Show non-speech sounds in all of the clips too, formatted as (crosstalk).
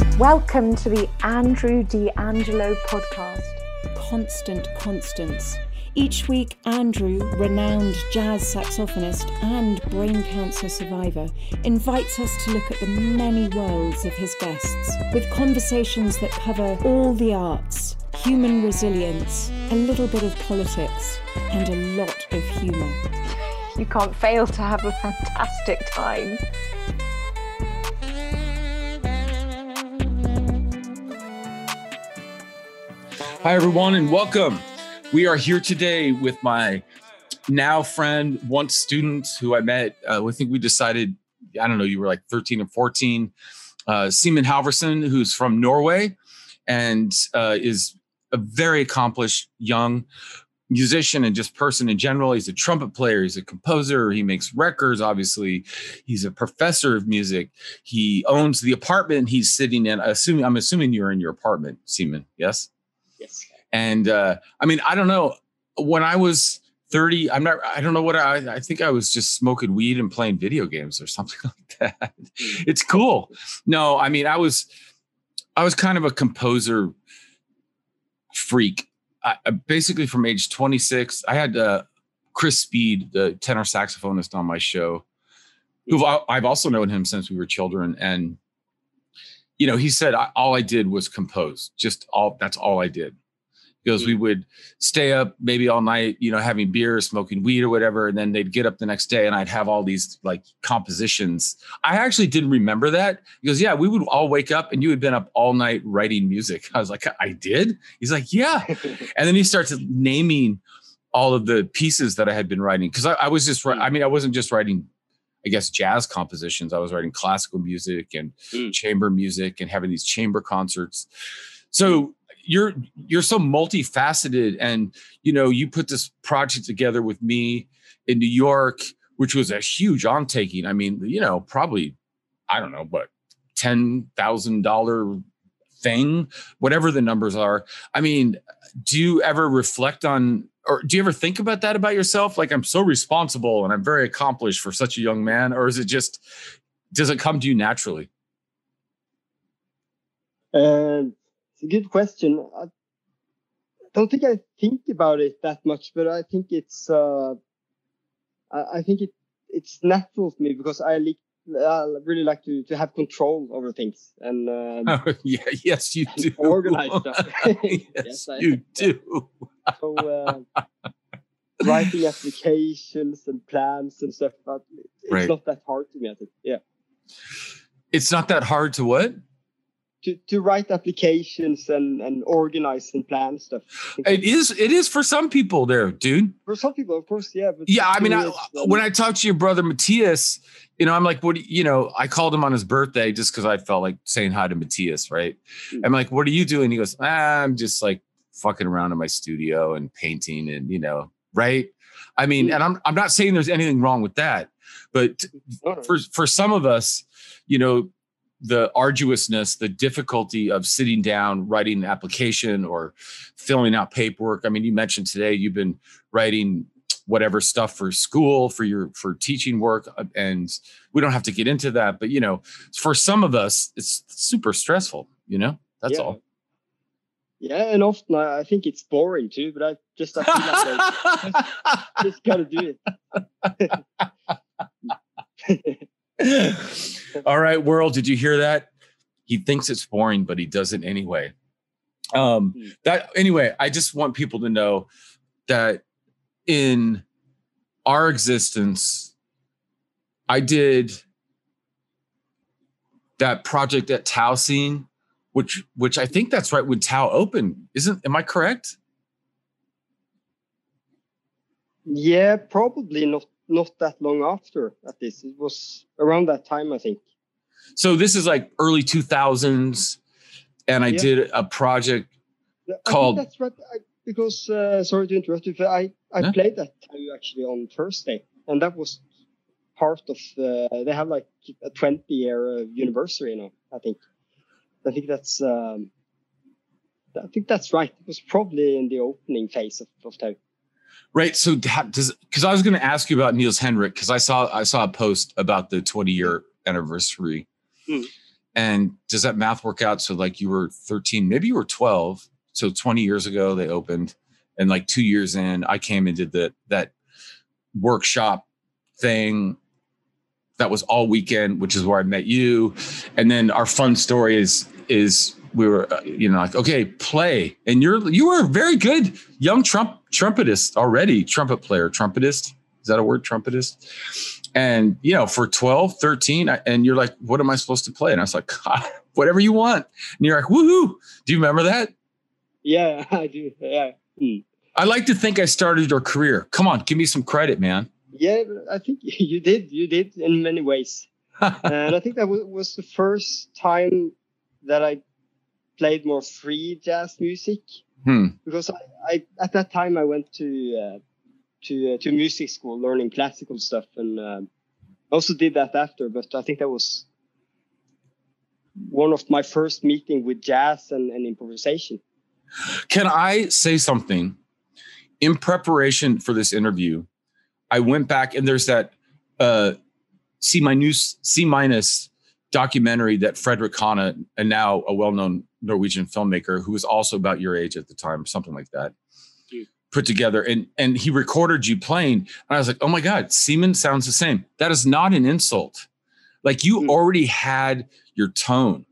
Welcome to the Andrew D'Angelo podcast. Constant constants. Each week, Andrew, renowned jazz saxophonist and brain cancer survivor, invites us to look at the many worlds of his guests with conversations that cover all the arts, human resilience, a little bit of politics, and a lot of humour. You can't fail to have a fantastic time. Hi, everyone, and welcome. We are here today with my now friend, once student who I met. Uh, I think we decided, I don't know, you were like 13 and 14, uh, Simen Halvorsen, who's from Norway and uh, is a very accomplished young musician and just person in general. He's a trumpet player, he's a composer, he makes records, obviously. He's a professor of music. He owns the apartment he's sitting in. Assuming I'm assuming you're in your apartment, Simen. yes? Yes. And uh, I mean, I don't know. When I was 30, I'm not, I don't know what I, I think I was just smoking weed and playing video games or (laughs) something like that. It's cool. No, I mean, I was, I was kind of a composer freak. I, basically, from age 26, I had uh, Chris Speed, the tenor saxophonist on my show, who I've also known him since we were children. And you know, he said all I did was compose. Just all that's all I did. Because we hmm. would stay up maybe all night, you know, having beer, smoking weed or whatever, and then they'd get up the next day and I'd have all these like compositions. I actually didn't remember that. He goes, Yeah, we would all wake up and you had been up all night writing music. (laughs) I was like, I did? He's like, Yeah. (laughs) and then he starts naming all of the pieces that I had been writing. Cause I, I was just hmm. I mean, I wasn't just writing I guess jazz compositions. I was writing classical music and mm. chamber music and having these chamber concerts. So you're you're so multifaceted and you know you put this project together with me in New York which was a huge on-taking. I mean, you know, probably I don't know, but $10,000 thing, whatever the numbers are. I mean, do you ever reflect on or do you ever think about that about yourself? Like I'm so responsible and I'm very accomplished for such a young man, or is it just does it come to you naturally? Uh, it's a good question. I don't think I think about it that much, but I think it's uh, I, I think it it's natural to me because I like I really like to to have control over things and um, (laughs) oh, yeah yes you do. organize (laughs) stuff. (laughs) Yes, yes I, you do. So uh, writing applications and plans and stuff but it's right. not that hard to me I think. Yeah. It's not that hard to what to, to write applications and, and organize and plan stuff. It is it is for some people there, dude. For some people, of course, yeah. yeah, I mean, I, when I talked to your brother Matthias, you know, I'm like, what? You know, I called him on his birthday just because I felt like saying hi to Matthias, right? Mm-hmm. I'm like, what are you doing? He goes, ah, I'm just like fucking around in my studio and painting, and you know, right? I mean, mm-hmm. and I'm I'm not saying there's anything wrong with that, but for for some of us, you know, the arduousness, the difficulty of sitting down, writing an application or filling out paperwork. I mean, you mentioned today you've been writing whatever stuff for school for your for teaching work uh, and we don't have to get into that but you know for some of us it's super stressful you know that's yeah. all yeah and often I, think it's boring too but i just i feel like I just, (laughs) just gotta do it (laughs) (laughs) All right, world, did you hear that? He thinks it's boring, but he does it anyway. Um, hmm. that anyway, I just want people to know that in our existence, I did that project at Tou Scene, which which I think that's right when Tou opened. Isn't am I correct? Yeah, probably not not that long after at this. It was around that time, I think. So this is like early 2000s, and I yeah. did a project I called. that's right. I, because uh, sorry to interrupt you, I I yeah. played that actually on Thursday, and that was part of the. They have like a 20 year uh, anniversary now. I think. I think that's. Um, I think that's right. It was probably in the opening phase of, of Tou. Right. So does because I was going to ask you about Niels Henrik because I saw I saw a post about the 20 year anniversary, mm. And does that math work out? So like you were 13, maybe you were 12. So 20 years ago they opened, and like two years in, I came and did the that workshop thing that was all weekend, which is where I met you. And then our fun story is is we were uh, you know like okay play. And you're you were a very good young trump trumpetist already trumpet player trumpetist. Is that a word trumpetist? And you know for 12 13 and you're like what am i supposed to play? And i was like (laughs) whatever you want. And you're like woohoo. Do you remember that? Yeah (laughs) i do. Yeah. Mm. i like to think i started your career. Come on give me some credit man. Yeah i think (laughs) you did. You did in many ways. And i think that was the first time that i played more free jazz music hmm. because I, I, at that time I went to uh, to uh, to music school learning classical stuff and um, also did that after. But I think that was one of my first meeting with jazz and, and improvisation. Can I say something? In preparation for this interview, I went back and there's that uh, C minus C minus documentary that Frederick Hanna, and now a well-known Norwegian filmmaker who was also about your age at the time, something like that, mm. put together. And and he recorded you playing. And I was like, oh my God, Simen sounds the same. That is not an insult. Like you mm. already had your tone.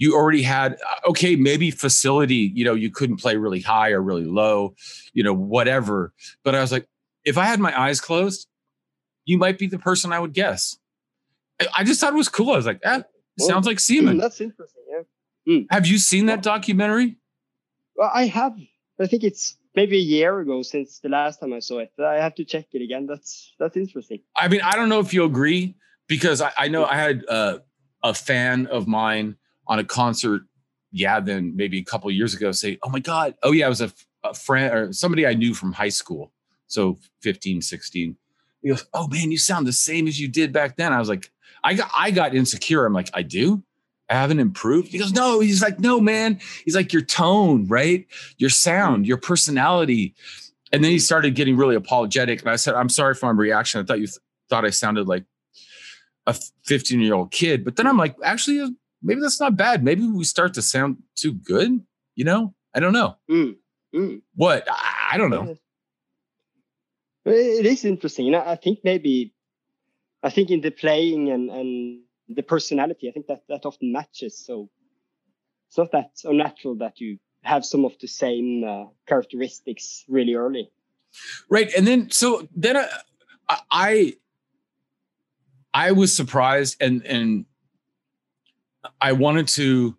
You already had, uh, okay, maybe facility, you know, you couldn't play really high or really low, you know, whatever. But I was like, if I had my eyes closed, you might be the person I would guess. I just thought it was cool. I was like, ah, well, sounds like Simen. (clears throat) That's interesting. Mm. Have you seen that documentary? Well, I have. I think it's maybe a year ago since the last time I saw it. I have to check it again. That's that's interesting. I mean, I don't know if you agree because I, I know I had uh, a fan of mine on a concert. Yeah, then maybe a couple years ago, say, "Oh my god, oh yeah, I was a, a friend or somebody I knew from high school, so 15, 16." He goes, "Oh man, you sound the same as you did back then." I was like, I got I got insecure. I'm like, I do. I haven't improved. He goes, no. He's like, no, man. He's like, your tone, right? Your sound, your personality. And then he started getting really apologetic. And I said, I'm sorry for my reaction. I thought you th- thought I sounded like a 15 year old kid. But then I'm like, actually, uh, maybe that's not bad. Maybe we start to sound too good. You know, I don't know. Mm, mm. What? I, I don't know. It is interesting. You know, I think maybe I think in the playing and, and the personality, I think that that often matches. So it's not that unnatural that you have some of the same uh, characteristics really early. Right, and then so then I, I I was surprised and and I wanted to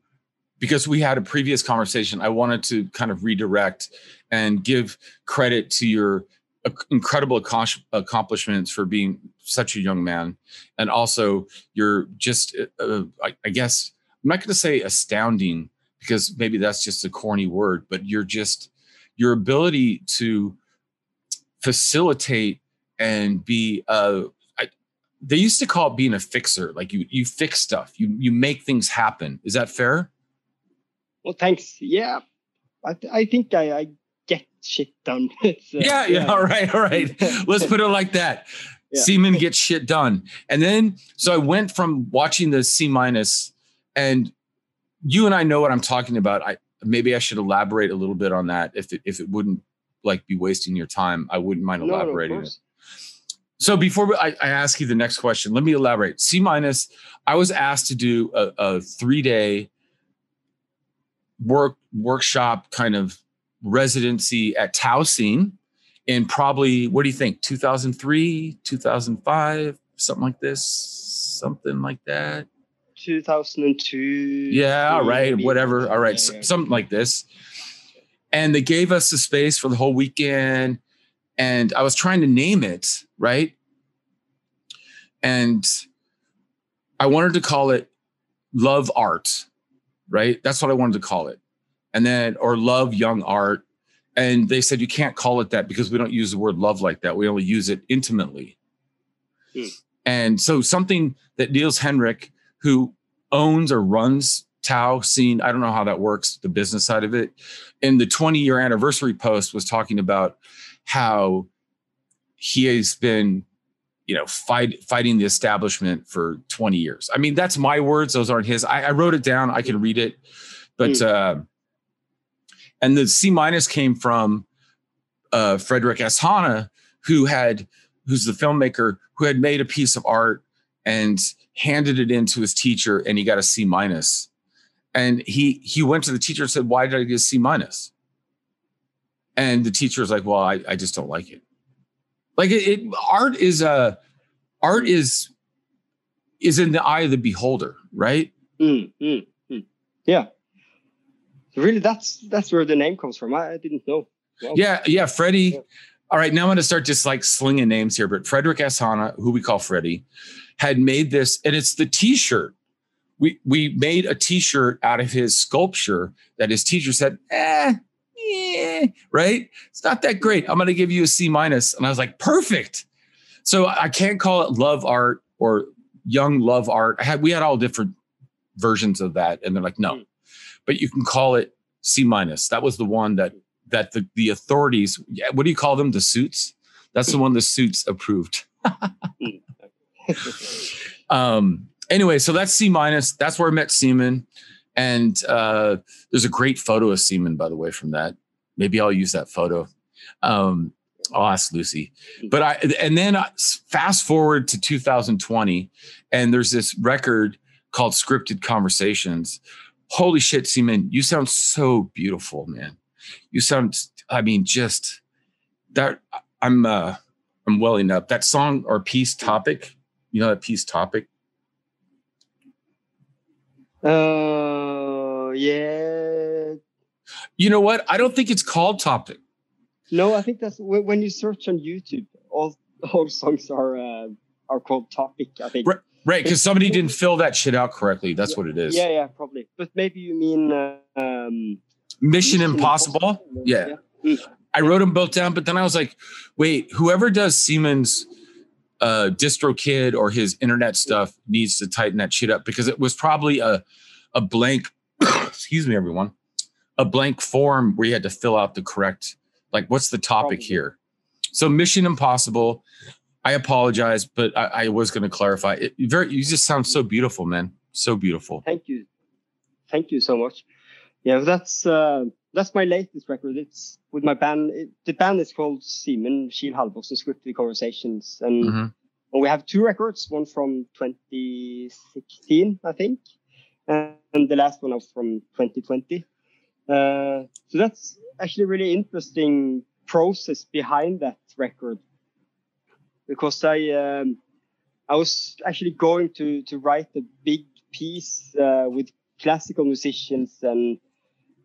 because we had a previous conversation. I wanted to kind of redirect and give credit to your incredible accomplishments for being such a young man. And also you're just uh, uh I, I, guess i'm not going to say astounding because maybe that's just a corny word but you're just your ability to facilitate and be they used to call it being a fixer. Like you you fix stuff. You you make things happen. Is that fair? Well thanks. Yeah. I, I think I, I get shit done. (laughs) uh, yeah, yeah, all right, all right. Let's put it like that. (laughs) Yeah. Simen gets shit done. And then so I went from watching the C minus and you and I know what I'm talking about. I maybe I should elaborate a little bit on that if it, if it wouldn't like be wasting your time. I wouldn't mind elaborating no, it. So before I, I, ask you the next question, let me elaborate. C minus, I was asked to do a, a three day work workshop kind of residency at Tou Scene in probably what do you think 2003 2005 something like this something like that? 2002 yeah all right maybe. whatever all right yeah, yeah. something like this. And they gave us the space for the whole weekend and i was trying to name it right? And i wanted to call it love art right? That's what i wanted to call it and then or love young art and they said you can't call it that because we don't use the word love like that we only use it intimately hmm. and so something that niels henrik who owns or runs Tou Scene i don't know how that works the business side of it in the 20 year anniversary post was talking about how he has been you know, fight fighting the establishment for 20 years. I mean, that's my words; those aren't his. I, I wrote it down. I can read it, but mm. uh, and the C minus came from uh, Frederick S. Hannah, who had who's the filmmaker who had made a piece of art and handed it in to his teacher, and he got a C minus. And he he went to the teacher and said, "Why did I get a C minus?" And the teacher was like, "Well, I, I just don't like it." Like it, it art is a art is is in the eye of the beholder, right? Mm, mm, mm. Yeah. Really, that's that's where the name comes from. I, I didn't know. Yeah, yeah, Freddie. Yeah. All right, now I'm going to start just like slinging names here, but Frederick S. Hannah, who we call Freddie, had made this, and it's the T-shirt. We we made a T-shirt out of his sculpture that his teacher said, eh, yeah, right? It's not that great. I'm going to give you a C minus, and I was like, perfect. So I can't call it love art or young love art. I had we had all different versions of that, and they're like, no. But you can call it C minus. That was the one that that the, the authorities, what do you call them? The suits? That's the one the suits approved. (laughs) um, anyway, so that's C minus. That's where I met Simen. And uh, there's a great photo of Simen, by the way, from that. Maybe I'll use that photo. Um, I'll ask Lucy. But I, and then fast forward to 2020, and there's this record called Scripted Conversations. Holy shit, Simen, you sound so beautiful, man. You sound i mean just that i'm uh i'm welling up. That song or piece topic you know that piece topic? Uh yeah. You know what? I don't think it's called topic. No i think that's when you search on youtube all all songs are uh, are called topic i think. Right right because somebody didn't fill that shit out correctly that's yeah, what it is yeah yeah probably but maybe you mean uh, um Mission Impossible. Yeah. yeah. I wrote them both down, but then I was like, wait, whoever does Simen's uh, DistroKid or his internet stuff needs to tighten that shit up because it was probably a a blank, (coughs) excuse me, everyone, a blank form where you had to fill out the correct, like, what's the topic here? So Mission Impossible. I apologize, but I, I was going to clarify. It, very, you just sound so beautiful, man. So beautiful. Thank you, thank you so much yeah, that's uh, that's my latest record. It's with my band. It, the band is called Simen Kiel Halvorsen Scripted Conversations, and, mm-hmm. and, we have two records. One from 2016, I think, and the last one was from 2020. Uh, so that's actually a really interesting process behind that record, because I um, I was actually going to to write a big piece uh, with classical musicians and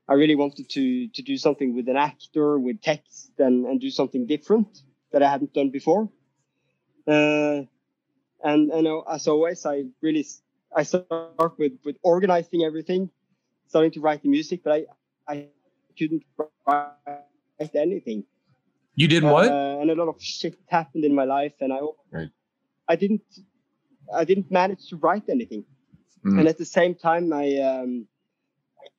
I really wanted to to do something with an actor, with text, and and do something different that I hadn't done before. Uh, and and as always, I really I start with with organizing everything, starting to write the music, but I I couldn't write anything. You did what? Uh, and a lot of shit happened in my life, and I right. I didn't I didn't manage to write anything. Mm. And at the same time, I um,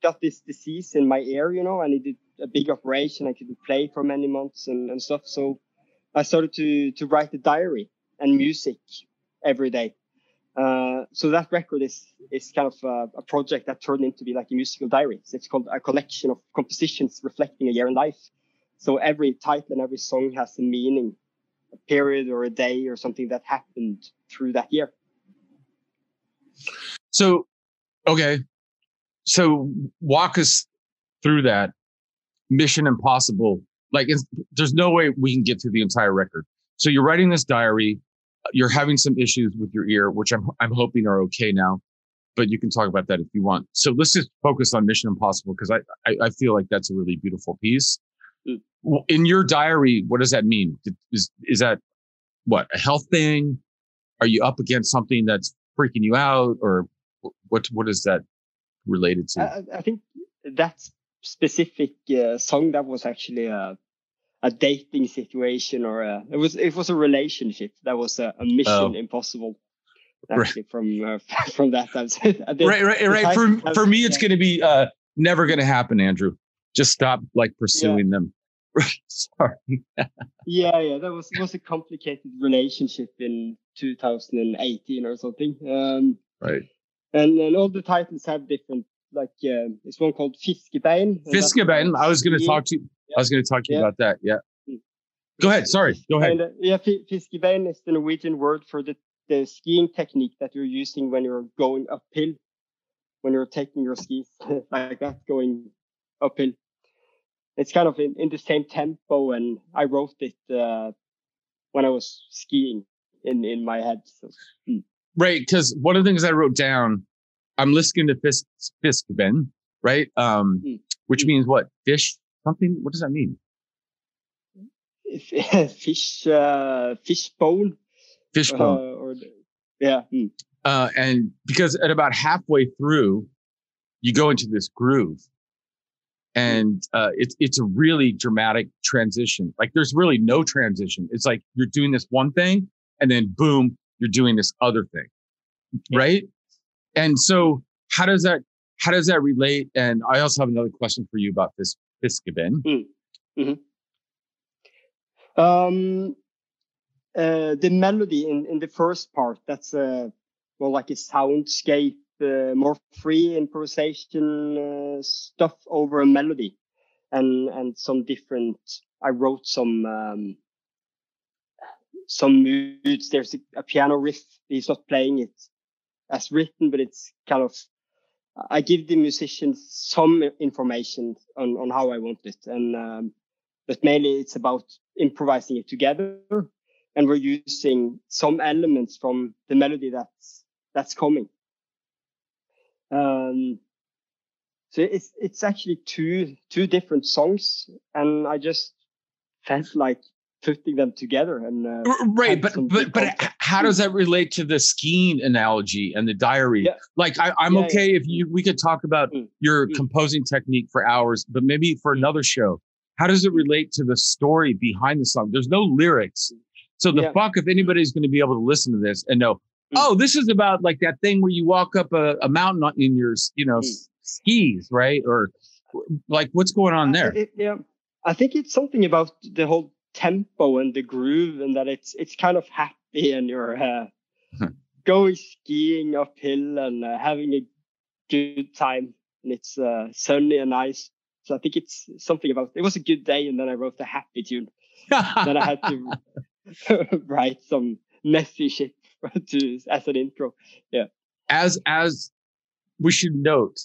got this disease in my ear, you know, and I needed a big operation. I couldn't play for many months and, and stuff. So I started to to write a diary and music every day. Uh, so that record is is kind of a, a, project that turned into be like a musical diary. So it's called a collection of compositions reflecting a year in life. So every title and every song has a meaning, a period or a day or something that happened through that year. So, okay, so walk us through that. Mission impossible. Like there's no way we can get through the entire record. So you're writing this diary. You're having some issues with your ear which i'm, I'm hoping are okay now but you can talk about that if you want. So let's just focus on mission impossible because I, I, I feel like that's a really beautiful piece. In your diary what does that mean is is that what a health thing are you up against something that's freaking you out or what what is that related to? I, I think that specific uh, song that was actually a a dating situation or a, it was it was a relationship that was a, a mission oh. impossible actually right. from uh, (laughs) from that (laughs) right right right for for me it's going to be uh never going to happen andrew just stop like pursuing yeah. them (laughs) Sorry. yeah, yeah, that was was a complicated relationship in 2018 or something. Um, right. And and all the titles have different. Like uh, it's one called Fiskebein. Fiskebein. I was going to talk to you. Yeah. I was going to talk to you yeah. about that. Yeah. Mm. Go ahead. Sorry. Go ahead. And, uh, yeah, Fiskebein is the Norwegian word for the, the skiing technique that you're using when you're going uphill, when you're taking your skis (laughs) like that, going uphill it's kind of in, in the same tempo and i wrote it uh, when i was skiing in in my head so, hmm. right because one of the things i wrote down i'm listening to fisk fiskben right um hmm. which hmm. means what fish something what does that mean (laughs) fish uh fish bone fish bone uh, or yeah hmm. uh and because at about halfway through you go into this groove and uh, it's it's a really dramatic transition. Like there's really no transition. It's like you're doing this one thing, and then boom, you're doing this other thing, right? And so how does that how does that relate? And I also have another question for you about this Fiskeben. Mm. Mm-hmm. Um, uh, the melody in in the first part that's uh, well like a soundscape uh, more free improvisation uh, stuff over a melody and and some different i wrote some um, some moods. There's a, a, piano riff. He's not playing it as written but it's kind of i give the musicians some information on on how i want it. And um, but mainly it's about improvising it together. And we're using some elements from the melody that's that's coming um, so it's it's actually two two different songs, and I just felt like putting them together and uh, right but but but how does that relate to the skiing analogy and the diary yeah. like I, am yeah, okay yeah. if you we could talk about mm. your mm. composing technique for hours but maybe for mm. another show how does it relate to the story behind the song there's no lyrics so the fuck if anybody's going to be able to listen to this and know Mm. oh, this is about like that thing where you walk up a, a mountain in your, you know, mm. skis, right? Or like what's going on there? It, yeah, I think it's something about the whole tempo and the groove, and that it's it's kind of happy, and you're uh, going skiing uphill and uh, having a good time, and it's uh, sunny and nice. So I think it's something about it was a good day, and then I wrote a happy tune. then I had to (laughs) (laughs) write some messy shit (laughs) to as an intro. Yeah. As as we should note,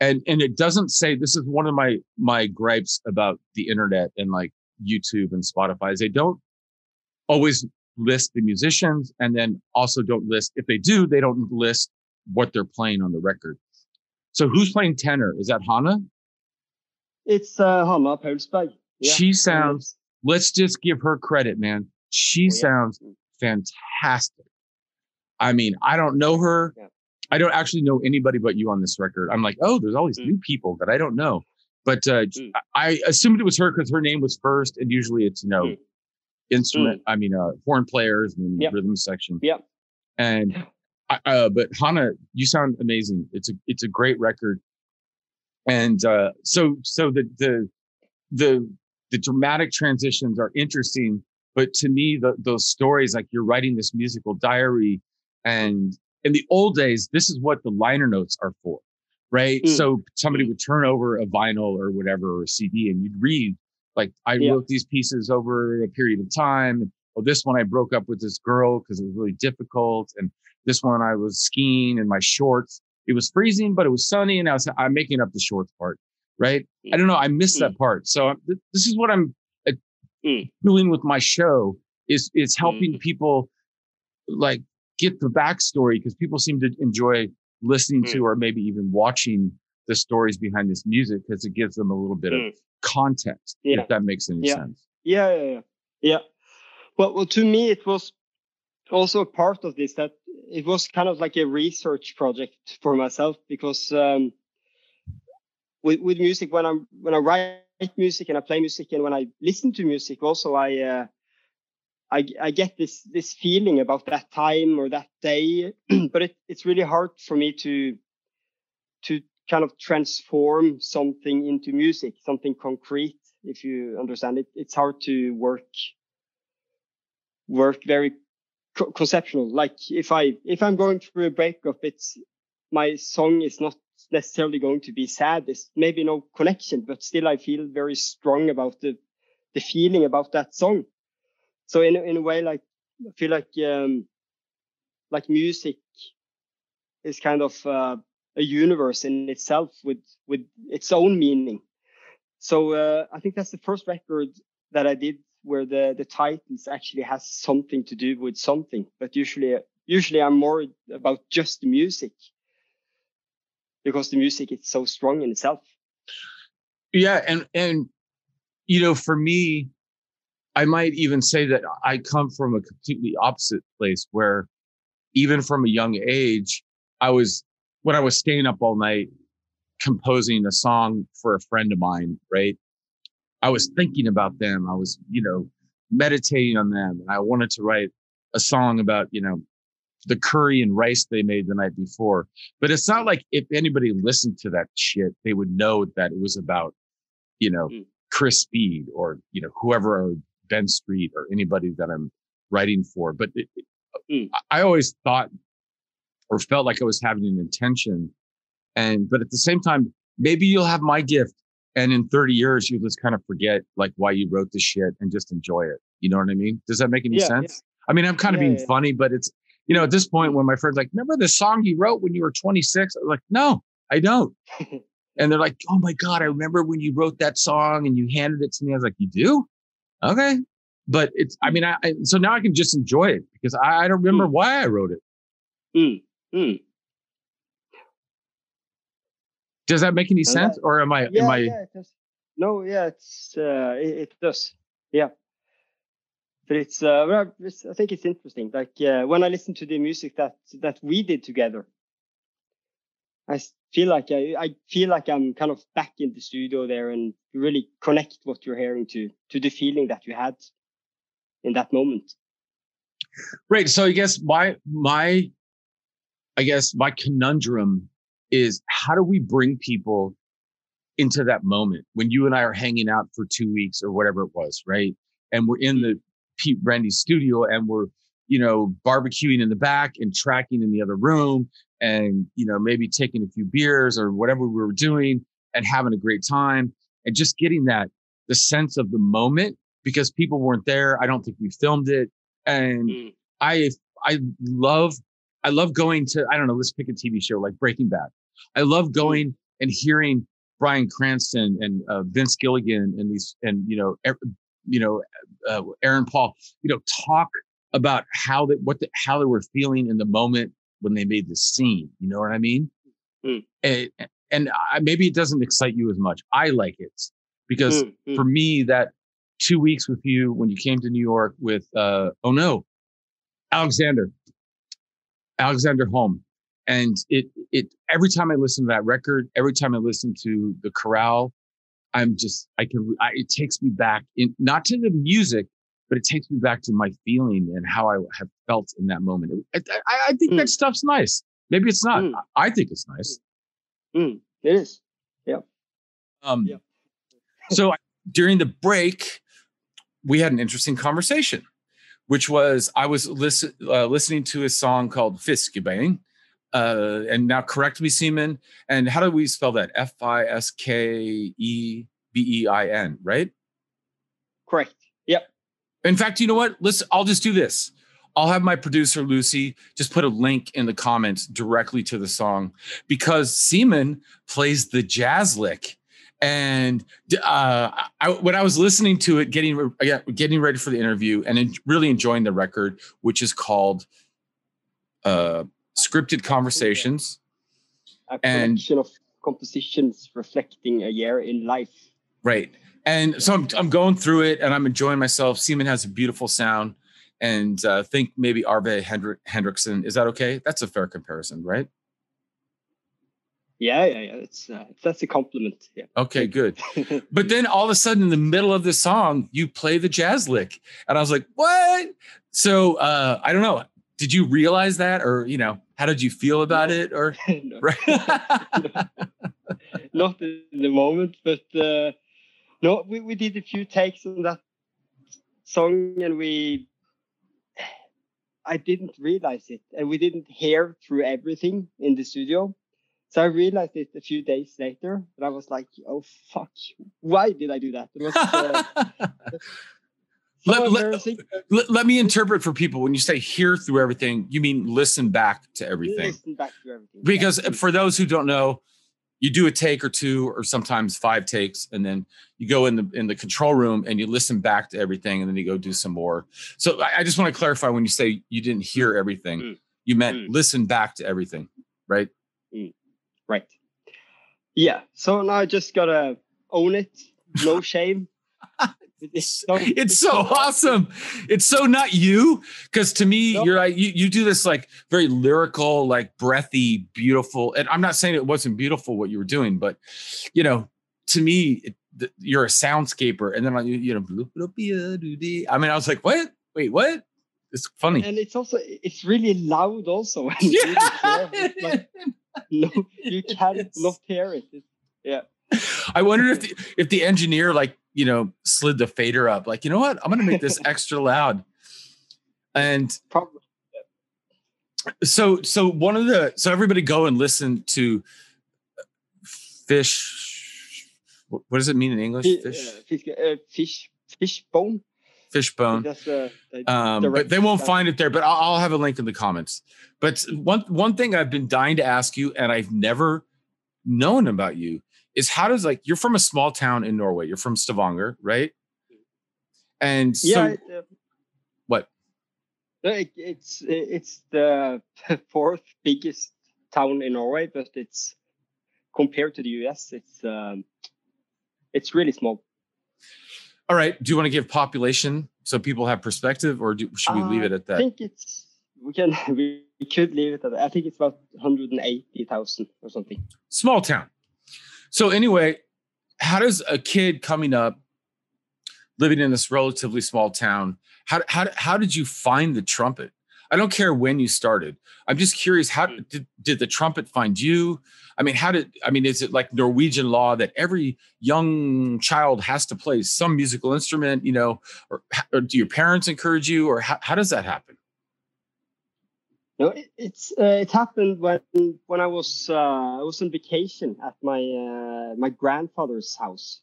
and and it doesn't say this is one of my my gripes about the internet and like YouTube and Spotify is they don't always list the musicians and then also don't list if they do they don't list what they're playing on the record. So who's playing tenor? Is that Hanna? It's uh, Hanna Paulsberg. Yeah. She sounds. Let's just give her credit, man. She oh, yeah. sounds mm fantastic. I mean, I don't know her. Yeah. I don't actually know anybody but you on this record. I'm like, oh, there's all these mm. new people that I don't know. But uh, mm. I assumed it was her because her name was first, and usually it's you know mm. instrument. Mm. I mean, uh, horn players and yep. rhythm section. Yep. And uh, but Hanna, you sound amazing. It's a it's a great record. And uh, so so the the the the dramatic transitions are interesting but to me, the, those stories, like you're writing this musical diary, and in the old days, this is what the liner notes are for, right? Mm. So somebody would turn over a vinyl or whatever or a CD, and you'd read like I yeah. wrote these pieces over a period of time. Well, this one I broke up with this girl because it was really difficult, and this one I was skiing in my shorts. It was freezing, but it was sunny, and I was I'm making up the shorts part, right? I don't know. I missed mm. that part. So this is what I'm mm. doing with my show is is helping mm. people like get the backstory because people seem to enjoy listening mm. to or maybe even watching the stories behind this music because it gives them a little bit of mm. context yeah. if that makes any yeah. sense yeah yeah yeah yeah well, well to me it was also a part of this that it was kind of like a research project for myself because um, with, with music when i'm when i write music and I play music, and when I listen to music, also I uh, I, I get this this feeling about that time or that day, (clears throat) but it, it's really hard for me to to kind of transform something into music, something concrete. if you understand it. It's hard to work work very co- conceptual. Like if I if I'm going through a breakup, it's my song is not necessarily going to be sad. There's maybe no connection, but still I feel very strong about the the feeling about that song. So in in a way, like I feel like um, like music is kind of uh, a universe in itself with with its own meaning. So uh, I think that's the first record that I did where the the titles actually has something to do with something. But usually usually I'm more about just music because the music is so strong in itself. Yeah, and and you know, for me, I might even say that I come from a completely opposite place where even from a young age, I was when I was staying up all night composing a song for a friend of mine, right? I was thinking about them. I was, you know, meditating on them. And I wanted to write a song about, you know, the curry and rice they made the night before. But it's not like if anybody listened to that shit, they would know that it was about, you know, mm. Chris Speed or, you know, whoever, or Ben Street or anybody that I'm writing for. But it, mm. I always thought or felt like I was having an intention. And, but at the same time, maybe you'll have my gift and in 30 years you'll just kind of forget like why you wrote the shit and just enjoy it. You know what I mean? Does that make any yeah, sense? Yeah. I mean, I'm kind of yeah, being funny, but it's, you know, at this point when my friends like, remember the song you wrote when you were 26? I'm like, no, I don't. (laughs) and they're like, oh my God, I remember when you wrote that song and you handed it to me. I was like, you do? Okay. But it's, I mean, I, I so now I can just enjoy it because I, I don't remember mm. why I wrote it. Mm. Mm. Does that make any sense, or am I? Yeah, am I? Yeah, it does. No, yeah, it's uh, it, it does. Yeah, but it's, uh, I think it's interesting. Like uh, when I listen to the music that that we did together, I feel like I, I feel like I'm kind of back in the studio there and really connect what you're hearing to to the feeling that you had in that moment. Right. So I guess my my I guess my conundrum is how do we bring people into that moment when you and I are hanging out for two weeks or whatever it was, right? And we're in the Pete Randy studio and we're, you know, barbecuing in the back and tracking in the other room and, you know, maybe taking a few beers or whatever we were doing and having a great time and just getting that, the sense of the moment because people weren't there. I don't think we filmed it. And mm. I, I love, I love going to, I don't know, let's pick a TV show like Breaking Bad. I love mm-hmm. going and hearing Bryan Cranston and uh, Vince Gilligan and these and you know you know uh, Aaron Paul you know talk about how they what the, how they were feeling in the moment when they made the scene. You know what I mean? Mm. And, and I, maybe it doesn't excite you as much. I like it because mm, mm. for me that two weeks with you when you came to New York with uh oh no Alexander Alexander Holm and it it every time I listen to that record, every time I listen to the chorale, I'm just I can I, it takes me back in not to the music, but it takes me back to my feeling and how I have felt in that moment. I, I, I think mm. that stuff's nice. Maybe it's not. Mm. I, I, think it's nice. Mm. It is. Yeah. Um. Yeah. so during the break, we had an interesting conversation, which was I was listen, uh, listening to a song called Fiskebane uh, and now correct me, Simen. And how do we spell that? F I S K E B E I N, right? Correct. Yep. In fact, you know what? Let's. I'll just do this. I'll have my producer Lucy just put a link in the comments directly to the song because Simen plays the jazz lick. And uh, I, when I was listening to it, getting getting ready for the interview, and really enjoying the record, which is called uh, scripted conversations. A collection and, of compositions reflecting a year in life. Right. And so I'm, I'm going through it and I'm enjoying myself. Simen has a beautiful sound and uh, think maybe Arve Hendrik, Henriksen. Is that okay? That's a fair comparison, right? Yeah, yeah, yeah. It's uh, that's a compliment. Yeah. Okay, good. (laughs) but then all of a sudden, in the middle of the song, you play the jazz lick, and I was like, "What?" So uh, I don't know did you realize that or you know how did you feel about it or (laughs) (laughs) (laughs) not in the moment but uh, No, we, we did a few takes on that song and we I didn't realize it and we didn't hear through everything in the studio. So I realized it a few days later, and I was like, "Oh fuck! Why did I do that?" It was, uh, Let- let- let, let me interpret for people when you say hear through everything, you mean listen back to everything. Listen back to everything. Because Yeah. for those who don't know, you do a take or two or sometimes five takes and then you go in the in the control room and you listen back to everything and then you go do some more. So I, I just want to clarify when you say you didn't hear everything, Mm. you meant Mm. listen back to everything, right? right. Yeah. So now I just gotta own it. No (laughs) shame. It's so, (laughs) it's so awesome. It's so not you. Because to me, Nope. you're like you, you do this like very lyrical, like breathy, beautiful. And I'm not saying it wasn't beautiful what you were doing, but you know, to me, it, th- you're a soundscaper. And then like, you, know, bloop, bloop, yeah, doo, dee. I mean, I was like, what? Wait, what? It's funny. And it's also it's really loud also. when (laughs) you really. It's like, no, you can't not hear it. It's, (laughs) (laughs) I wonder if the, if the engineer like you know slid the fader up, like you know what, I'm gonna make this (laughs) extra loud. And probably. so so one of the so everybody go and listen to fish what does it mean in english? Fish uh, fish, uh, fish, fish bone. fishbone That's uh, the- um but they won't find it there but I'll, I'll have a link in the comments. But one one thing i've been dying to ask you and i've never known about you is how does like you're from a small town in norway you're from stavanger right and so yeah. it, uh, what it, it's it's the (laughs) fourth biggest town in Norway, but it's compared to the US, it's um, it's really small. all right do you want to give population so people have perspective or do, should we leave Uh, it at that? I think it's we can we, (laughs) we could leave it at that. I think it's about 180,000 or something. small town. So anyway, how does a kid coming up, living in this relatively small town, how how how did you find the trumpet? I don't care when you started. I'm just curious. How mm. did did the trumpet find you? I mean, how did I mean? Is it like Norwegian law that every young child has to play some musical instrument? You know, or, or do your parents encourage you, or how, how does that happen? No, it, it's uh, it happened when when I was uh, I was on vacation at my uh, my grandfather's house,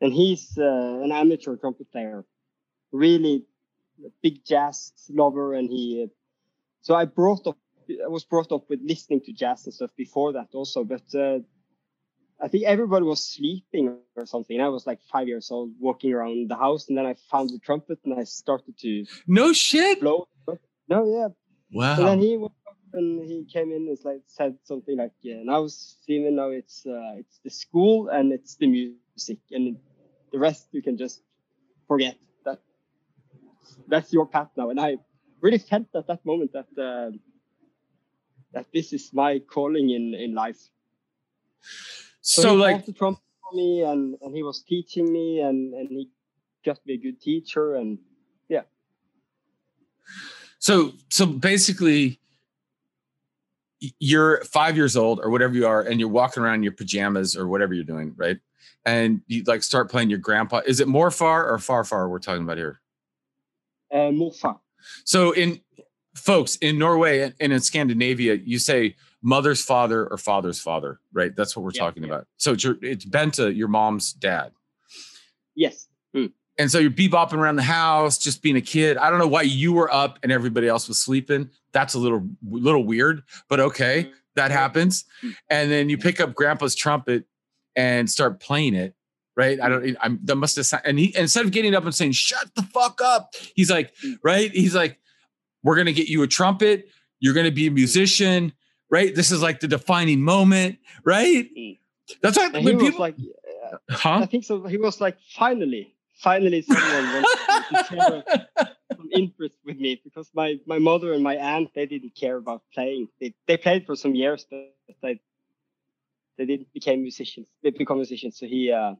and he's uh, an amateur trumpet player, really big jazz lover, and he. Uh, so I brought up I was brought up with listening to jazz and stuff before that also, but uh, I think everybody was sleeping or something. I was like five years old, walking around the house, and then I found the trumpet and I started to No shit. blow. No, yeah, Wow. and then he woke up and he came in and like said something like, "Yeah, now Steven, now it's uh, it's the school and it's the music, and the rest you can just forget. That that's your path now." And I really felt at that moment that uh, that this is my calling in in life. so he like trumpet for me, and and he was teaching me, and and he got me a good teacher, and So so basically you're 5 years old or whatever you are and you're walking around in your pajamas or whatever you're doing, right? And you like start playing your grandpa. Is it more far or far far we're talking about here? uh, morfar. So in folks in Norway and in Scandinavia, you say mother's father or father's father, right? That's what we're Yeah, talking yeah. about. So it's your it's Benta, your mom's dad. Yes. And so you're bebopping around the house, just being a kid. I don't know why you were up and everybody else was sleeping. That's a little little weird, but okay, mm-hmm. that happens. Mm. And then you pick up grandpa's trumpet and start playing it, right? I don't I'm that must have and he instead of getting up and saying, shut the fuck up, he's like, mm. right? He's like, We're gonna get you a trumpet, you're gonna be a mm. musician, right? This is like the defining moment, right? Mm. That's he when people like, I think so. He was like, finally, finally, someone wants to (laughs) share some interest with me because my, my mother and my aunt they didn't care about playing. They they played for some years, but they they didn't become musicians. They become musicians. So he uh,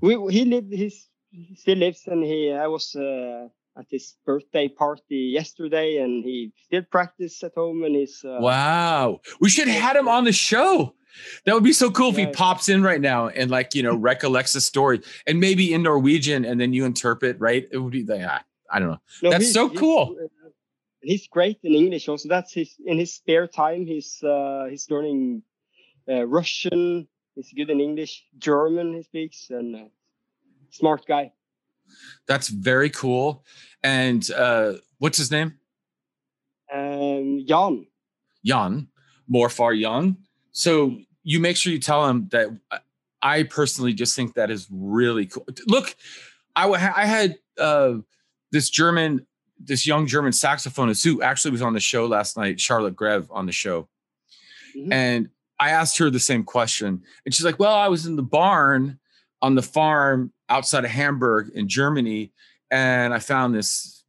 we he lived his he still lives and he I was uh, at his birthday party yesterday and he still practice at home and he's uh, Wow. We should have had him on the show. That would be so cool if he pops in right now and like you know (laughs) recollects the story and maybe in Norwegian and then you interpret right. It would be like ah, I don't know. No, That's so cool. uh, He's great in English also. That's his in his spare time. He's uh, he's learning uh, Russian. He's good in English, German. He speaks and uh, smart guy. That's very cool. And uh, what's his name? Um, Jan. Jan, Morfar Jan. So you make sure you tell them that I personally just think that is really cool. Look, I, I had uh, this German, this young German saxophonist who actually was on the show last night, Charlotte Greve on the show. Mhm. And I asked her the same question. And she's like, Well, I was in the barn on the farm outside of Hamburg in Germany, and I found this.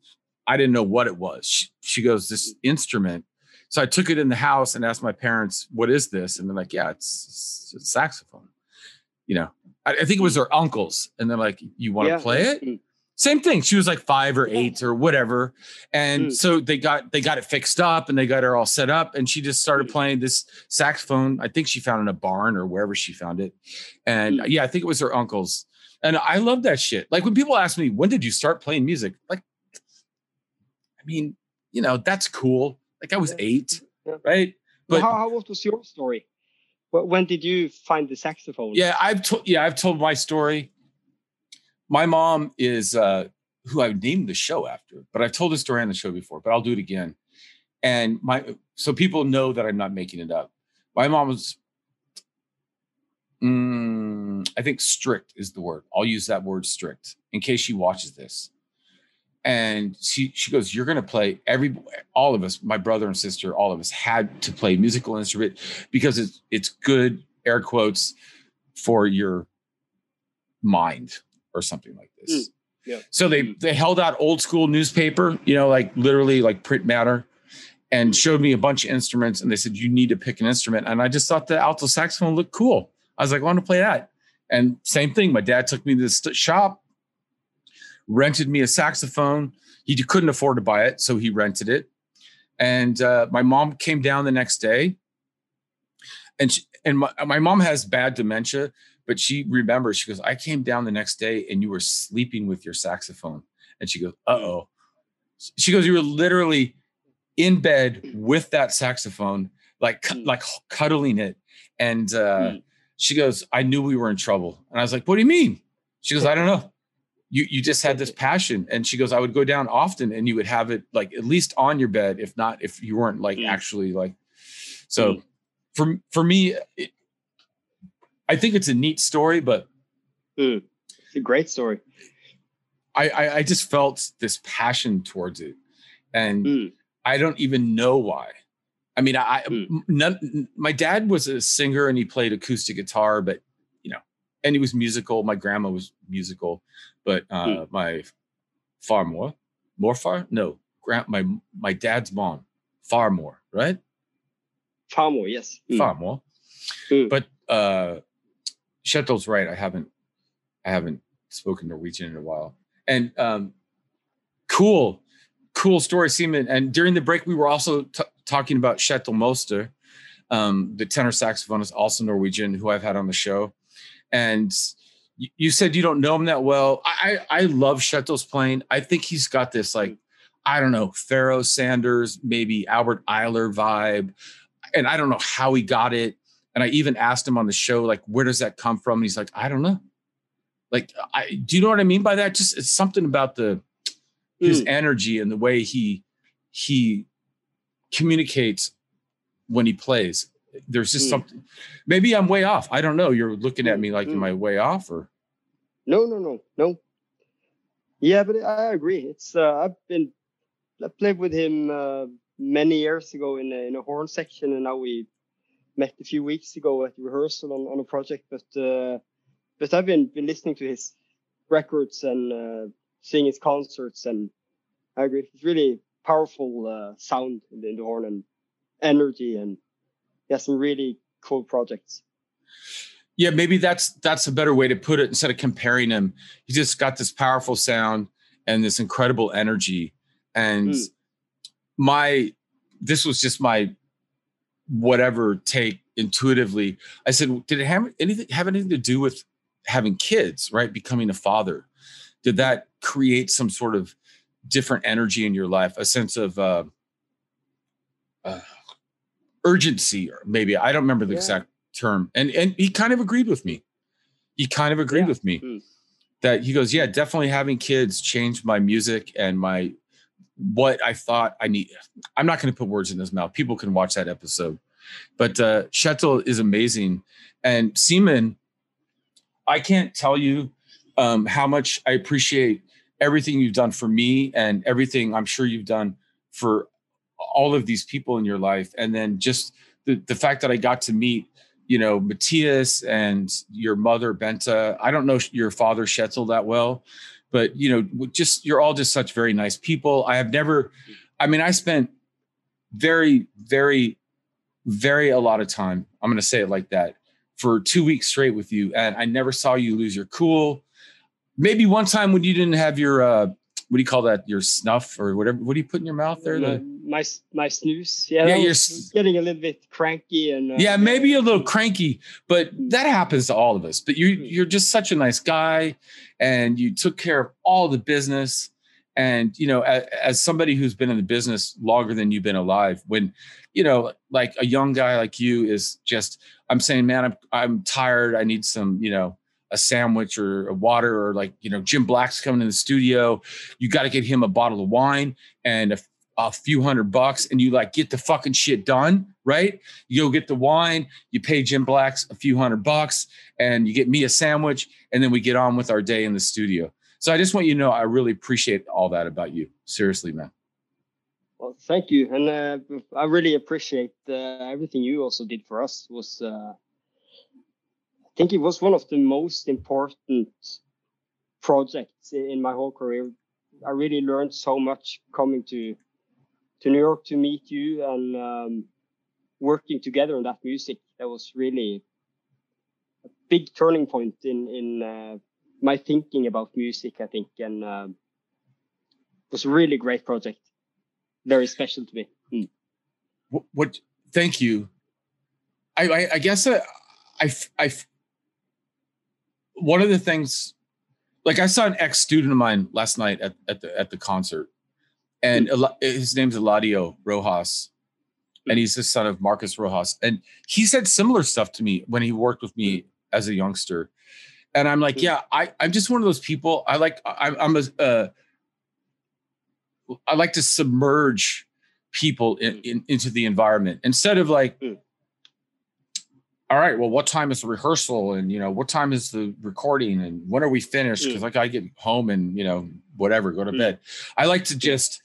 I didn't know what it was. She, she goes, This instrument. So I took it in the house and asked my parents, What is this? And they're like, Yeah, it's, it's a saxophone. You know, I, I think it was their uncles. And they're like, You want to Yeah. play it? Same thing. She was like five or eight or whatever. And Mm. so they got they got it fixed up and they got her all set up. And she just started Mm. playing this saxophone. I think she found it in a barn or wherever she found it. And Mm. yeah, I think it was her uncle's. And I love that shit. Like when people ask me, when did you start playing music? Like, I mean, you know, that's cool. Like I was Yeah. eight, Yeah. right? But how, how what was your story? Wh- When did you find the saxophone? yeah, I've told yeah, I've told my story. My mom is uh who I named the show after, but I've told this story on the show before, but I'll do it again. And my so people know that I'm not making it up. My mom was mm, I think strict is the word. I'll use that word strict in case she watches this. And she she goes, You're gonna play every all of us, my brother and sister, all of us had to play musical instrument because it's it's good, air quotes, for your mind or something like this. Mm, yeah. So they they held out old school newspaper, you know, like literally like print matter, and Mm. showed me a bunch of instruments. And they said you need to pick an instrument. And I just thought the alto saxophone looked cool. I was like, I want to play that. And same thing. My dad took me to the st- shop, rented me a saxophone. He couldn't afford to buy it, so he rented it. And uh, my mom came down the next day, and she, and my, my mom has bad dementia, but she remembers. She goes, "I came down the next day, and you were sleeping with your saxophone." And she goes, "Uh oh." She goes, "You were literally in bed with that saxophone, like Mm. like cuddling it." And uh, Mm. she goes, "I knew we were in trouble." And I was like, "What do you mean?" She goes, "I don't know." You, you just had this passion and she goes i would go down often and you would have it like at least on your bed if not if you weren't like Mm. actually like so Mm. for for me it, i think it's a neat story but It's a great story. I, I i just felt this passion towards it and Mm. i don't even know why i mean i Mm. none, my dad was a singer and he played acoustic guitar but and he was musical my grandma was musical but uh Mm. my far more more far no grand my my dad's mom far more right far more yes. Mm. far more Mm. but uh Shettel's right i haven't i haven't spoken norwegian in a while and um cool cool story Simen. and during the break we were also t- talking about Kjetil Møster um the tenor saxophonist also norwegian who i've had on the show and you said you don't know him that well i i, love Kjetil's playing i think he's got this like i don't know Pharoah Sanders maybe Albert Ayler vibe and i don't know how he got it and I even asked him on the show, like, where does that come from? And he's like, I don't know. Like, I do you know what I mean by that? Just it's something about the his Mm. energy and the way he he communicates when he plays. There's just Mm. something. Maybe I'm way off. I don't know. You're looking at me like, am Mm. I way off or? No, no, no, no. Yeah, but I agree. It's uh, I've been I played with him uh, many years ago in a, in a horn section, and now we met a few weeks ago at rehearsal on, on a project. But uh, but I've been been listening to his records and uh, seeing his concerts, and I agree. It's really powerful uh, sound in the, in the horn and energy, and yeah, some really cool projects. Yeah, maybe that's that's a better way to put it. Instead of comparing him, he just got this powerful sound and this incredible energy. And Mm. my this was just my whatever take intuitively. I said, did it have anything have anything to do with having kids, right? Becoming a father? Did that create some sort of different energy in your life, a sense of uh, uh, urgency, or maybe I don't remember the yeah. exact term. And and he kind of agreed with me. He kind of agreed yeah. with me mm. that he goes, yeah, definitely having kids changed my music and my what I thought I need. I'm not going to put words in his mouth. People can watch that episode. But uh Kjetil is amazing. And Simen, I can't tell you um, how much I appreciate everything you've done for me and everything I'm sure you've done for all of these people in your life. And then just the, the fact that I got to meet, you know, Matthias and your mother, Bente. I don't know your father, Kjetil, that well, but, you know, just you're all just such very nice people. I have never, I mean, I spent very, very, very a lot of time. I'm going to say it like that for two weeks straight with you. And I never saw you lose your cool maybe one time when you didn't have your uh what do you call that your snuff or whatever what do you put in your mouth there the, my my snus. Yeah, yeah you're getting a little bit cranky and uh, yeah maybe a little cranky but that happens to all of us. But you hmm. you're just such a nice guy and you took care of all the business. And you know as, as somebody who's been in the business longer than you've been alive when you know like a young guy like you is just i'm saying man i'm i'm tired. I need some you know a sandwich or a water or like you know Jim Black's coming in the studio, you got to get him a bottle of wine and a, a, few hundred bucks, and you like get the fucking shit done, right? You go get the wine, you pay Jim Black's a few hundred bucks, and you get me a sandwich, and then we get on with our day in the studio. So I just want you to know I really appreciate all that about you. Seriously, man. Well, thank you, and uh, I really appreciate uh, everything you also did for us. Was uh, I think it was one of the most important projects in my whole career. I really learned so much coming to to New York to meet you and um, working together on that music. That was really a big turning point in in uh, my thinking about music. I think, and it was a really great project. Very special to me. Mm. What, what? Thank you. I I, I guess uh, I I one of the things like I saw an ex student of mine last night at, at the at the concert, and hmm. his name's Eladio Rojas, and he's the son of Marcus Rojas, and he said similar stuff to me when he worked with me hmm. as a youngster, and I'm like, hmm. yeah, I I'm just one of those people. I like I'm I'm a uh, I like to submerge people in, in, into the environment instead of like all right, well, what time is the rehearsal? And, you know, what time is the recording? And when are we finished? Because, like, I get home and, you know, whatever, go to bed. I like to just,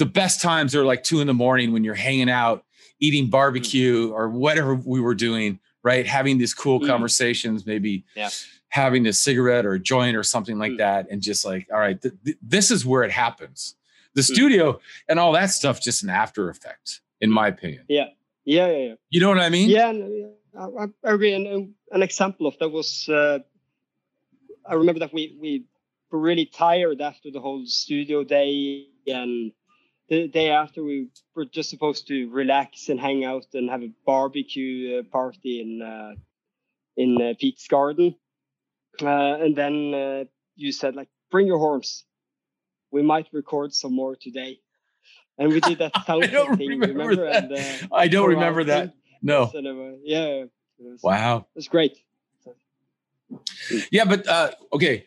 the best times are like two in the morning when you're hanging out, eating mm. barbecue mm. or whatever we were doing, right? Having these cool mm. conversations, maybe yeah. having a cigarette or a joint or something like mm. that. And just like, all right, th- th- this is where it happens. The studio and all that stuff, just an after effect, in my opinion. Yeah. Yeah. Yeah. yeah. You know what I mean? Yeah. yeah. I, I agree. And an example of that was uh, I remember that we we were really tired after the whole studio day, and the day after we were just supposed to relax and hang out and have a barbecue uh, party in uh, in uh, Pete's garden, uh, and then uh, you said like, "Bring your horns. We might record some more today." And we did that (laughs) sound thing. Remember, remember? That. And, I don't remember that. No. yeah. Was, wow. It's great. Yeah, but uh, okay.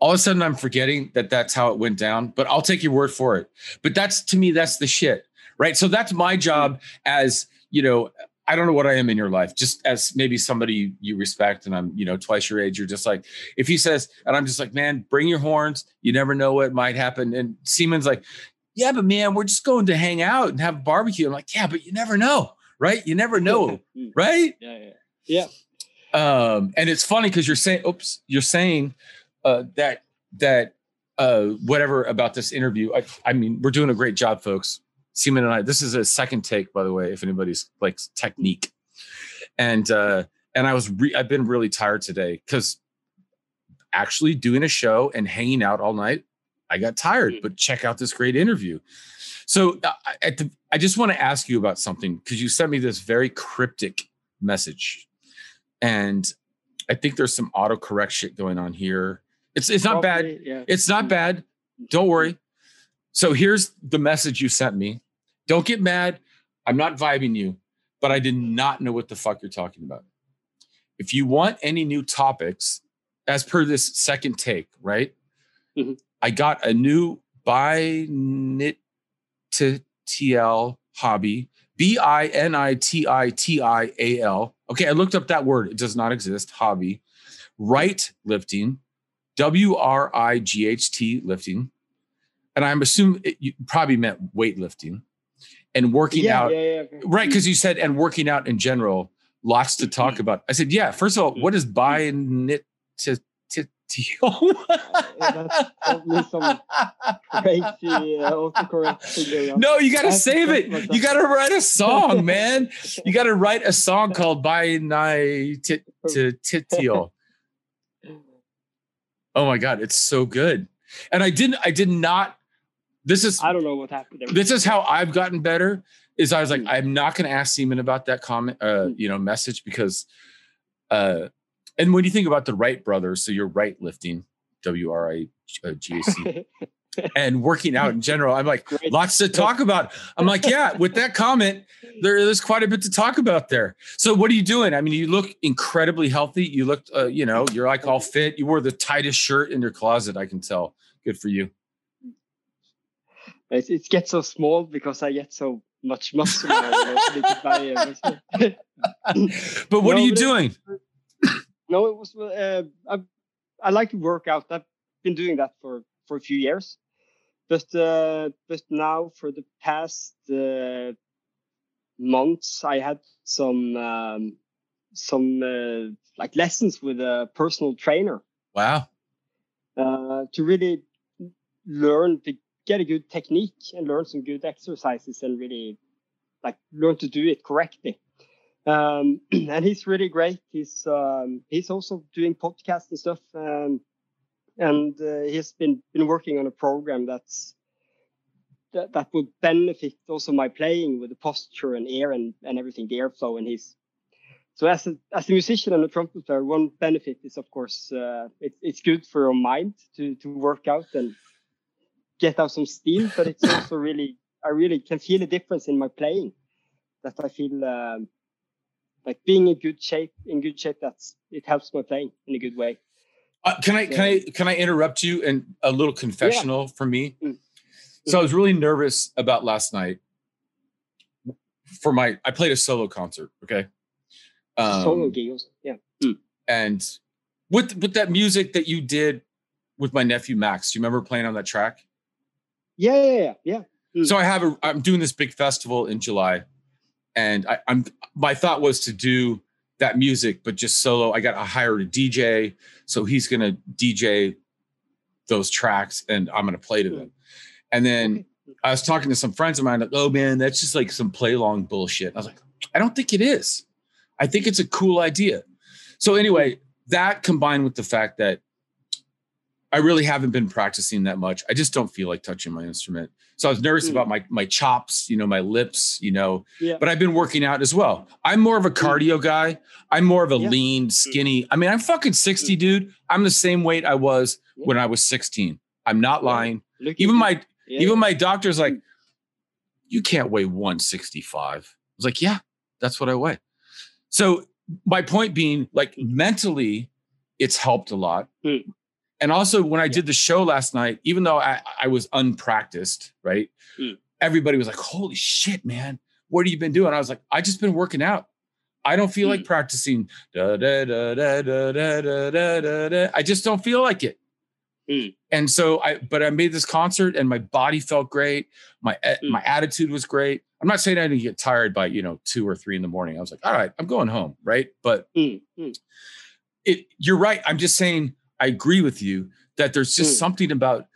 All of a sudden, I'm forgetting that that's how it went down. But I'll take your word for it. But that's to me, that's the shit, right? So that's my job as you know. I don't know what I am in your life, just as maybe somebody you respect, and I'm, you know, twice your age. You're just like, if he says, and I'm just like, man, bring your horns. You never know what might happen. And Simen's like, yeah, but man, we're just going to hang out and have a barbecue. I'm like, yeah, but you never know right? You never know, (laughs) mm. right? Yeah, yeah, yeah. Um, and it's funny because you're saying, "Oops," you're saying uh, that that uh, whatever about this interview. I, I mean, we're doing a great job, folks. Simen and I. This is a second take, by the way, if anybody's like technique. And uh, and I was re- I've been really tired today because actually doing a show and hanging out all night, I got tired. Mm. But check out this great interview. So uh, at the, I just want to ask you about something because you sent me this very cryptic message, and I think there's some autocorrect shit going on here. It's it's not bad. Yeah. It's not bad. Don't worry. So here's the message you sent me. Don't get mad. I'm not vibing you, but I did not know what the fuck you're talking about. If you want any new topics, as per this second take, right? Mhm. I got a new binitl hobby, B I N I T I T I A L. Okay, I looked up that word. It does not exist. Hobby, right lifting, W R I G H T lifting, and I'm assuming it, you probably meant weightlifting and working yeah, out. yeah, yeah. Right, because you said and working out in general, lots to talk mm-hmm. about. I said, yeah. First of all, what is mm-hmm. binitl? That's probably some crazy autocorrect thing going. No, you got to save it. You got to write a song, (laughs) man. You got to write a song called "By Night (laughs) to Titio." Oh my god, it's so good. And I didn't. I did not. This is I don't know what happened there. this is how I've gotten better. Is I was like, Mm. I'm not going to ask Simen about that comment, uh, Mm. you know, message because, uh, and when you think about the Wright brothers, so you're right lifting, W R I G A C, (laughs) and working out in general, I'm like, Great. lots to talk about. I'm like, yeah, with that comment, there, there's quite a bit to talk about there. So, what are you doing? I mean, you look incredibly healthy. You looked, uh, you know, you're like all fit. You wore the tightest shirt in your closet. I can tell. Good for you. It, it gets so small because I get so much muscle. now, you know, little belly and muscle. But what No, are you but it- doing? no, it was. Uh, I, I like to work out. I've been doing that for for a few years, but uh, but now for the past uh, months, I had some um, some uh, like lessons with a personal trainer Wow. uh, to really learn to get a good technique and learn some good exercises and really like learn to do it correctly. Um, (clears throat) and he's really great. He's um, he's also doing podcasts and stuff, um, and uh, he's been been working on a program that's that, that would benefit also my playing with the posture and air and, and everything, the airflow. And he's so as a as a musician and a trumpet player, one benefit is of course uh, it's it's good for your mind to to work out and get out some steam, but it's (laughs) also really I really can feel a difference in my playing. That I feel um, like being in good shape. In good shape, that's it helps my playing in a good way. Uh, can I can I can I interrupt you and a little confessional for me? Mm. So I was really nervous about last night for my I played a solo concert, okay? Solo Um, gigs, yeah. and with with that music that you did with my nephew Max, do you remember playing on that track? Yeah, yeah, yeah, yeah. Mm. So I have a I'm doing this big festival in July, and I, I'm my thought was to do that music, but just solo. I got I hired a DJ, so he's gonna DJ those tracks, and I'm gonna play to them. And then I was talking to some friends of mine, like, oh man, that's just like some play long bullshit. I was like, I don't think it is. I think it's a cool idea. So anyway, that combined with the fact that I really haven't been practicing that much. I just don't feel like touching my instrument. So I was nervous Mm. about my my chops, you know, my lips, you know. Yeah. But I've been working out as well. I'm more of a cardio guy. I'm more of a Yeah. lean, skinny. I mean, I'm fucking 60, dude. I'm the same weight I was Yeah. when I was 16. I'm not lying. Even my even my doctor's like, you can't weigh 165. I was like, yeah, that's what I weigh. So my point being, like mentally, it's helped a lot. Mm. And also when I did the show last night, even though I, I was unpracticed, right? Mm. Everybody was like, holy shit, man, what have you been doing? I was like, I just been working out. I don't feel like practicing. Da, da, da, da, da, da, da, da, da, da. I just don't feel like it. Mm. And so I, but I made this concert and my body felt great. My eh, Mm. my attitude was great. I'm not saying I didn't get tired by you know two or three in the morning. I was like, all right, I'm going home, right? But Mm, mm. it, you're right. I'm just saying I agree with you that there's just Mm. something about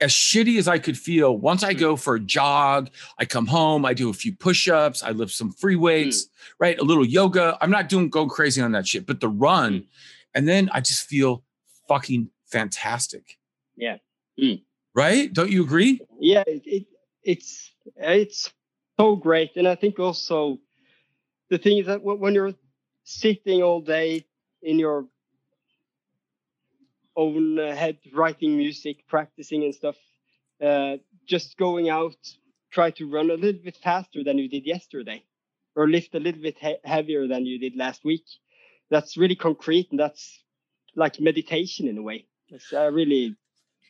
as shitty as I could feel. Once I Mm. go for a jog, I come home, I do a few push-ups, I lift some free Mm. weights, right? A little yoga. I'm not doing going crazy on that shit, but the run, Mm. and then I just feel fucking fantastic. Yeah. Right? Don't you agree? yeah it, it it's it's so great, and I think also the thing is that when you're sitting all day in your own uh, head, writing music, practicing and stuff, uh, just going out, try to run a little bit faster than you did yesterday, or lift a little bit he- heavier than you did last week. That's really concrete, and that's like meditation in a way. It's, I really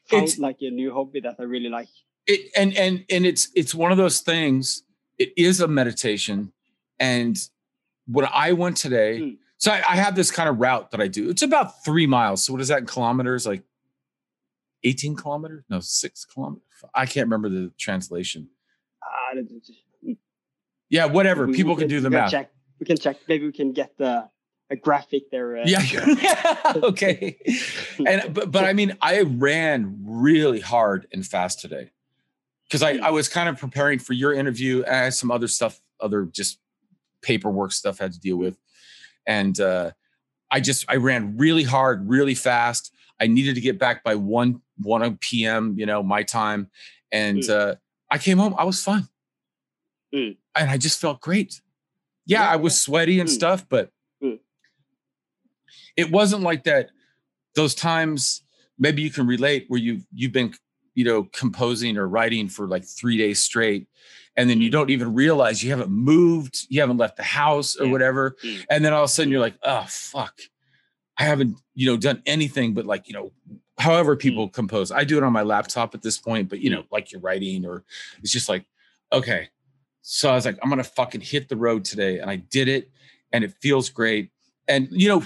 found it's, like a new hobby that I really like. It, and and and it's it's one of those things. It is a meditation, and when I went today, mm. So I, I have this kind of route that I do. It's about three miles. So what is that in kilometers? Like 18 kilometers? No, six kilometers. I can't remember the translation. Uh, yeah, whatever. We, People we can, can, do the math. Check. We can check. Maybe we can get the a graphic there. Uh, yeah. (laughs) (laughs) okay. And but but I mean, I ran really hard and fast today because I I was kind of preparing for your interview and some other stuff, other just paperwork stuff I had to deal with, and uh, I just I ran really hard, really fast. I needed to get back by one one p.m. You know my time, and mm. uh, I came home. I was fine, mm. and I just felt great. Yeah, yeah I was sweaty and mm. stuff, but mm. it wasn't like that. Those times, maybe you can relate where you you've been, you know, composing or writing for like three days straight, and then you don't even realize you haven't moved, you haven't left the house or whatever, mm. and then all of a sudden you're like, oh fuck, I haven't, you know, done anything but like, you know, however people mm. compose. I do it on my laptop at this point, but you know, like you're writing or it's just like, okay. So I was like, I'm gonna fucking hit the road today. And I did it and it feels great. And you know,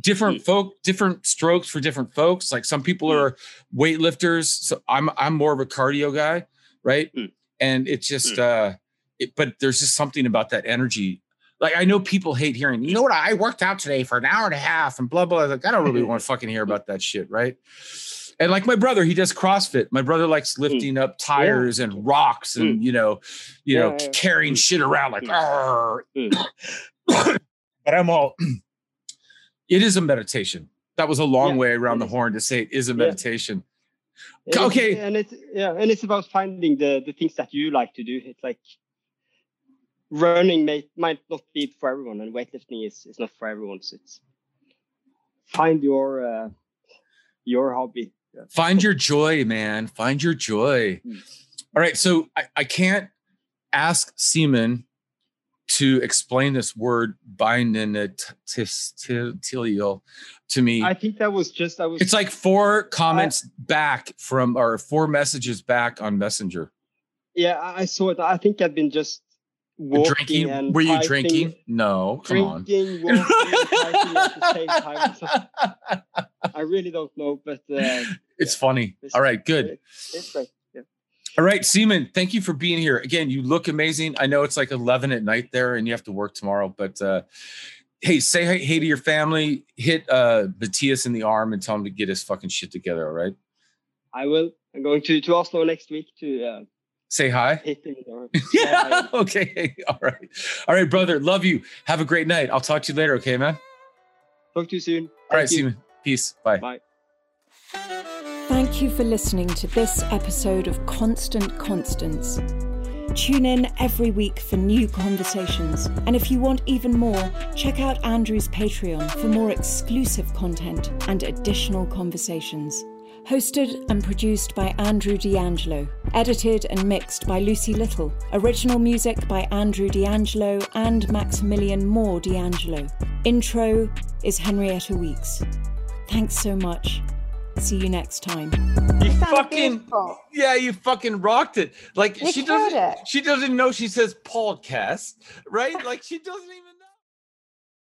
different mm. folk, different strokes for different folks. Like some people are weightlifters. So I'm I'm more of a cardio guy, right? Mm. And it's just uh it, but there's just something about that energy like I know people hate hearing, you know what? I worked out today for an hour and a half and blah blah. Like I don't really want to fucking hear about that shit, right? And like my brother, he does CrossFit. My brother likes mm. lifting up tires yeah. and rocks and mm. you know, you yeah, know, carrying mm. shit around like. Mm. (coughs) but I'm all. (clears throat) it is a meditation. That was a long way around the horn to say it is a meditation. Okay, and it's yeah, and it's about finding the the things that you like to do. It's like running may, might not be for everyone, and weightlifting is, is not for everyone. So it's find your uh, your hobby. Yeah. Find your joy, man. Find your joy. Mm. All right, so I, I can't ask Simen to explain this word bininatilial to me. I think that was just I was. It's like four comments I, back from or four messages back on Messenger. Yeah, I saw it. I think I've been just drinking And were you drinking no come drinking, on (laughs) i really don't know but uh, it's yeah. funny all right good it's yeah. All right Simen, thank you for being here again you look amazing i know it's like 11 at night there and you have to work tomorrow but uh, hey say hey, hey to your family hit uh matthias in the arm and tell him to get his fucking shit together all right i will i'm going to to oslo next week to uh, Say hi. (laughs) (laughs) yeah. okay. All right. All right, brother. Love you. Have a great night. I'll talk to you later. Okay, man. Talk to you soon. All right, see you. Peace. Bye. Bye. Thank you for listening to this episode of Constant Constants. Tune in every week for new conversations. And if you want even more, check out Andrew's Patreon for more exclusive content and additional conversations. Hosted and produced by Andrew D'Angelo. Edited and mixed by Lucy Little. Original music by Andrew D'Angelo and Maximilian Moore D'Angelo. Intro is Henrietta Weeks. Thanks so much. See you next time. You fucking yeah, you fucking rocked it. Like you she doesn't it. she doesn't know she says podcast, right? Like she doesn't even